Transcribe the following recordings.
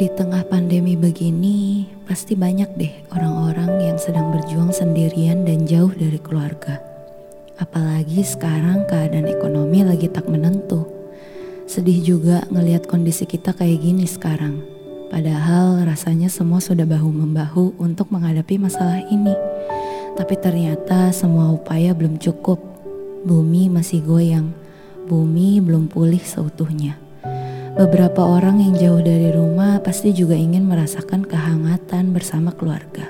Di tengah pandemi begini, pasti banyak deh orang-orang yang sedang berjuang sendirian dan jauh dari keluarga. Apalagi sekarang keadaan ekonomi lagi tak menentu. Sedih juga ngelihat kondisi kita kayak gini sekarang. Padahal rasanya semua sudah bahu-membahu untuk menghadapi masalah ini. Tapi ternyata semua upaya belum cukup. Bumi masih goyang. Bumi belum pulih seutuhnya. Beberapa orang yang jauh dari rumah pasti juga ingin merasakan kehangatan bersama keluarga.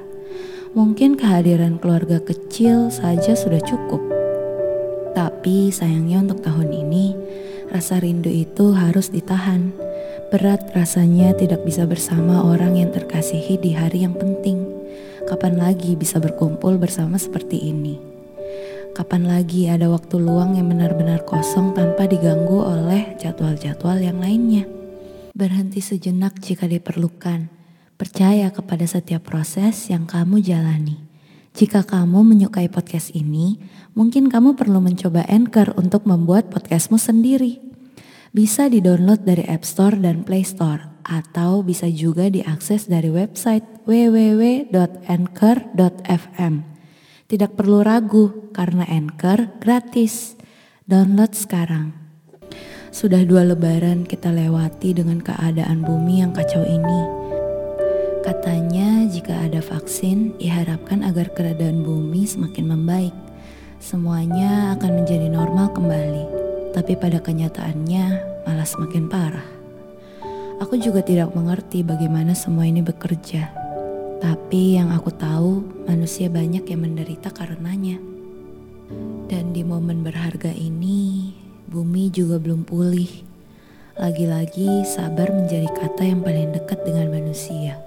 Mungkin kehadiran keluarga kecil saja sudah cukup. Tapi sayangnya untuk tahun ini, rasa rindu itu harus ditahan. Berat rasanya tidak bisa bersama orang yang terkasihi di hari yang penting. Kapan lagi bisa berkumpul bersama seperti ini? Kapan lagi ada waktu luang yang benar-benar kosong tanpa diganggu oleh jadwal-jadwal yang lainnya? Berhenti sejenak jika diperlukan. Percaya kepada setiap proses yang kamu jalani. Jika kamu menyukai podcast ini, mungkin kamu perlu mencoba Anchor untuk membuat podcastmu sendiri. Bisa di-download dari App Store dan Play Store, atau bisa juga diakses dari website www.anchor.fm. Tidak perlu ragu karena Anchor gratis. Download sekarang. Sudah dua lebaran kita lewati dengan keadaan bumi yang kacau ini. Katanya jika ada vaksin diharapkan agar keadaan bumi semakin membaik. Semuanya akan menjadi normal kembali. Tapi pada kenyataannya malah semakin parah. Aku juga tidak mengerti bagaimana semua ini bekerja. Tapi yang aku tahu, manusia banyak yang menderita karenanya. Dan di momen berharga ini, bumi juga belum pulih. Lagi-lagi, sabar menjadi kata yang paling dekat dengan manusia.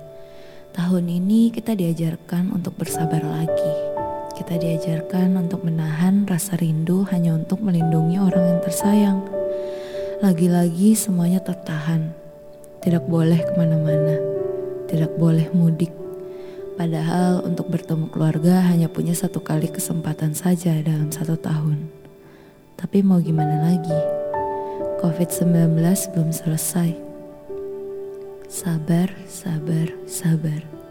Tahun ini kita diajarkan untuk bersabar lagi. Kita diajarkan untuk menahan rasa rindu hanya untuk melindungi orang yang tersayang. Lagi-lagi semuanya tertahan. Tidak boleh ke mana-mana. Tidak boleh mudik Padahal untuk bertemu keluarga hanya punya satu kali kesempatan saja dalam satu tahun. Tapi mau gimana lagi? COVID-19 belum selesai. Sabar, sabar, sabar.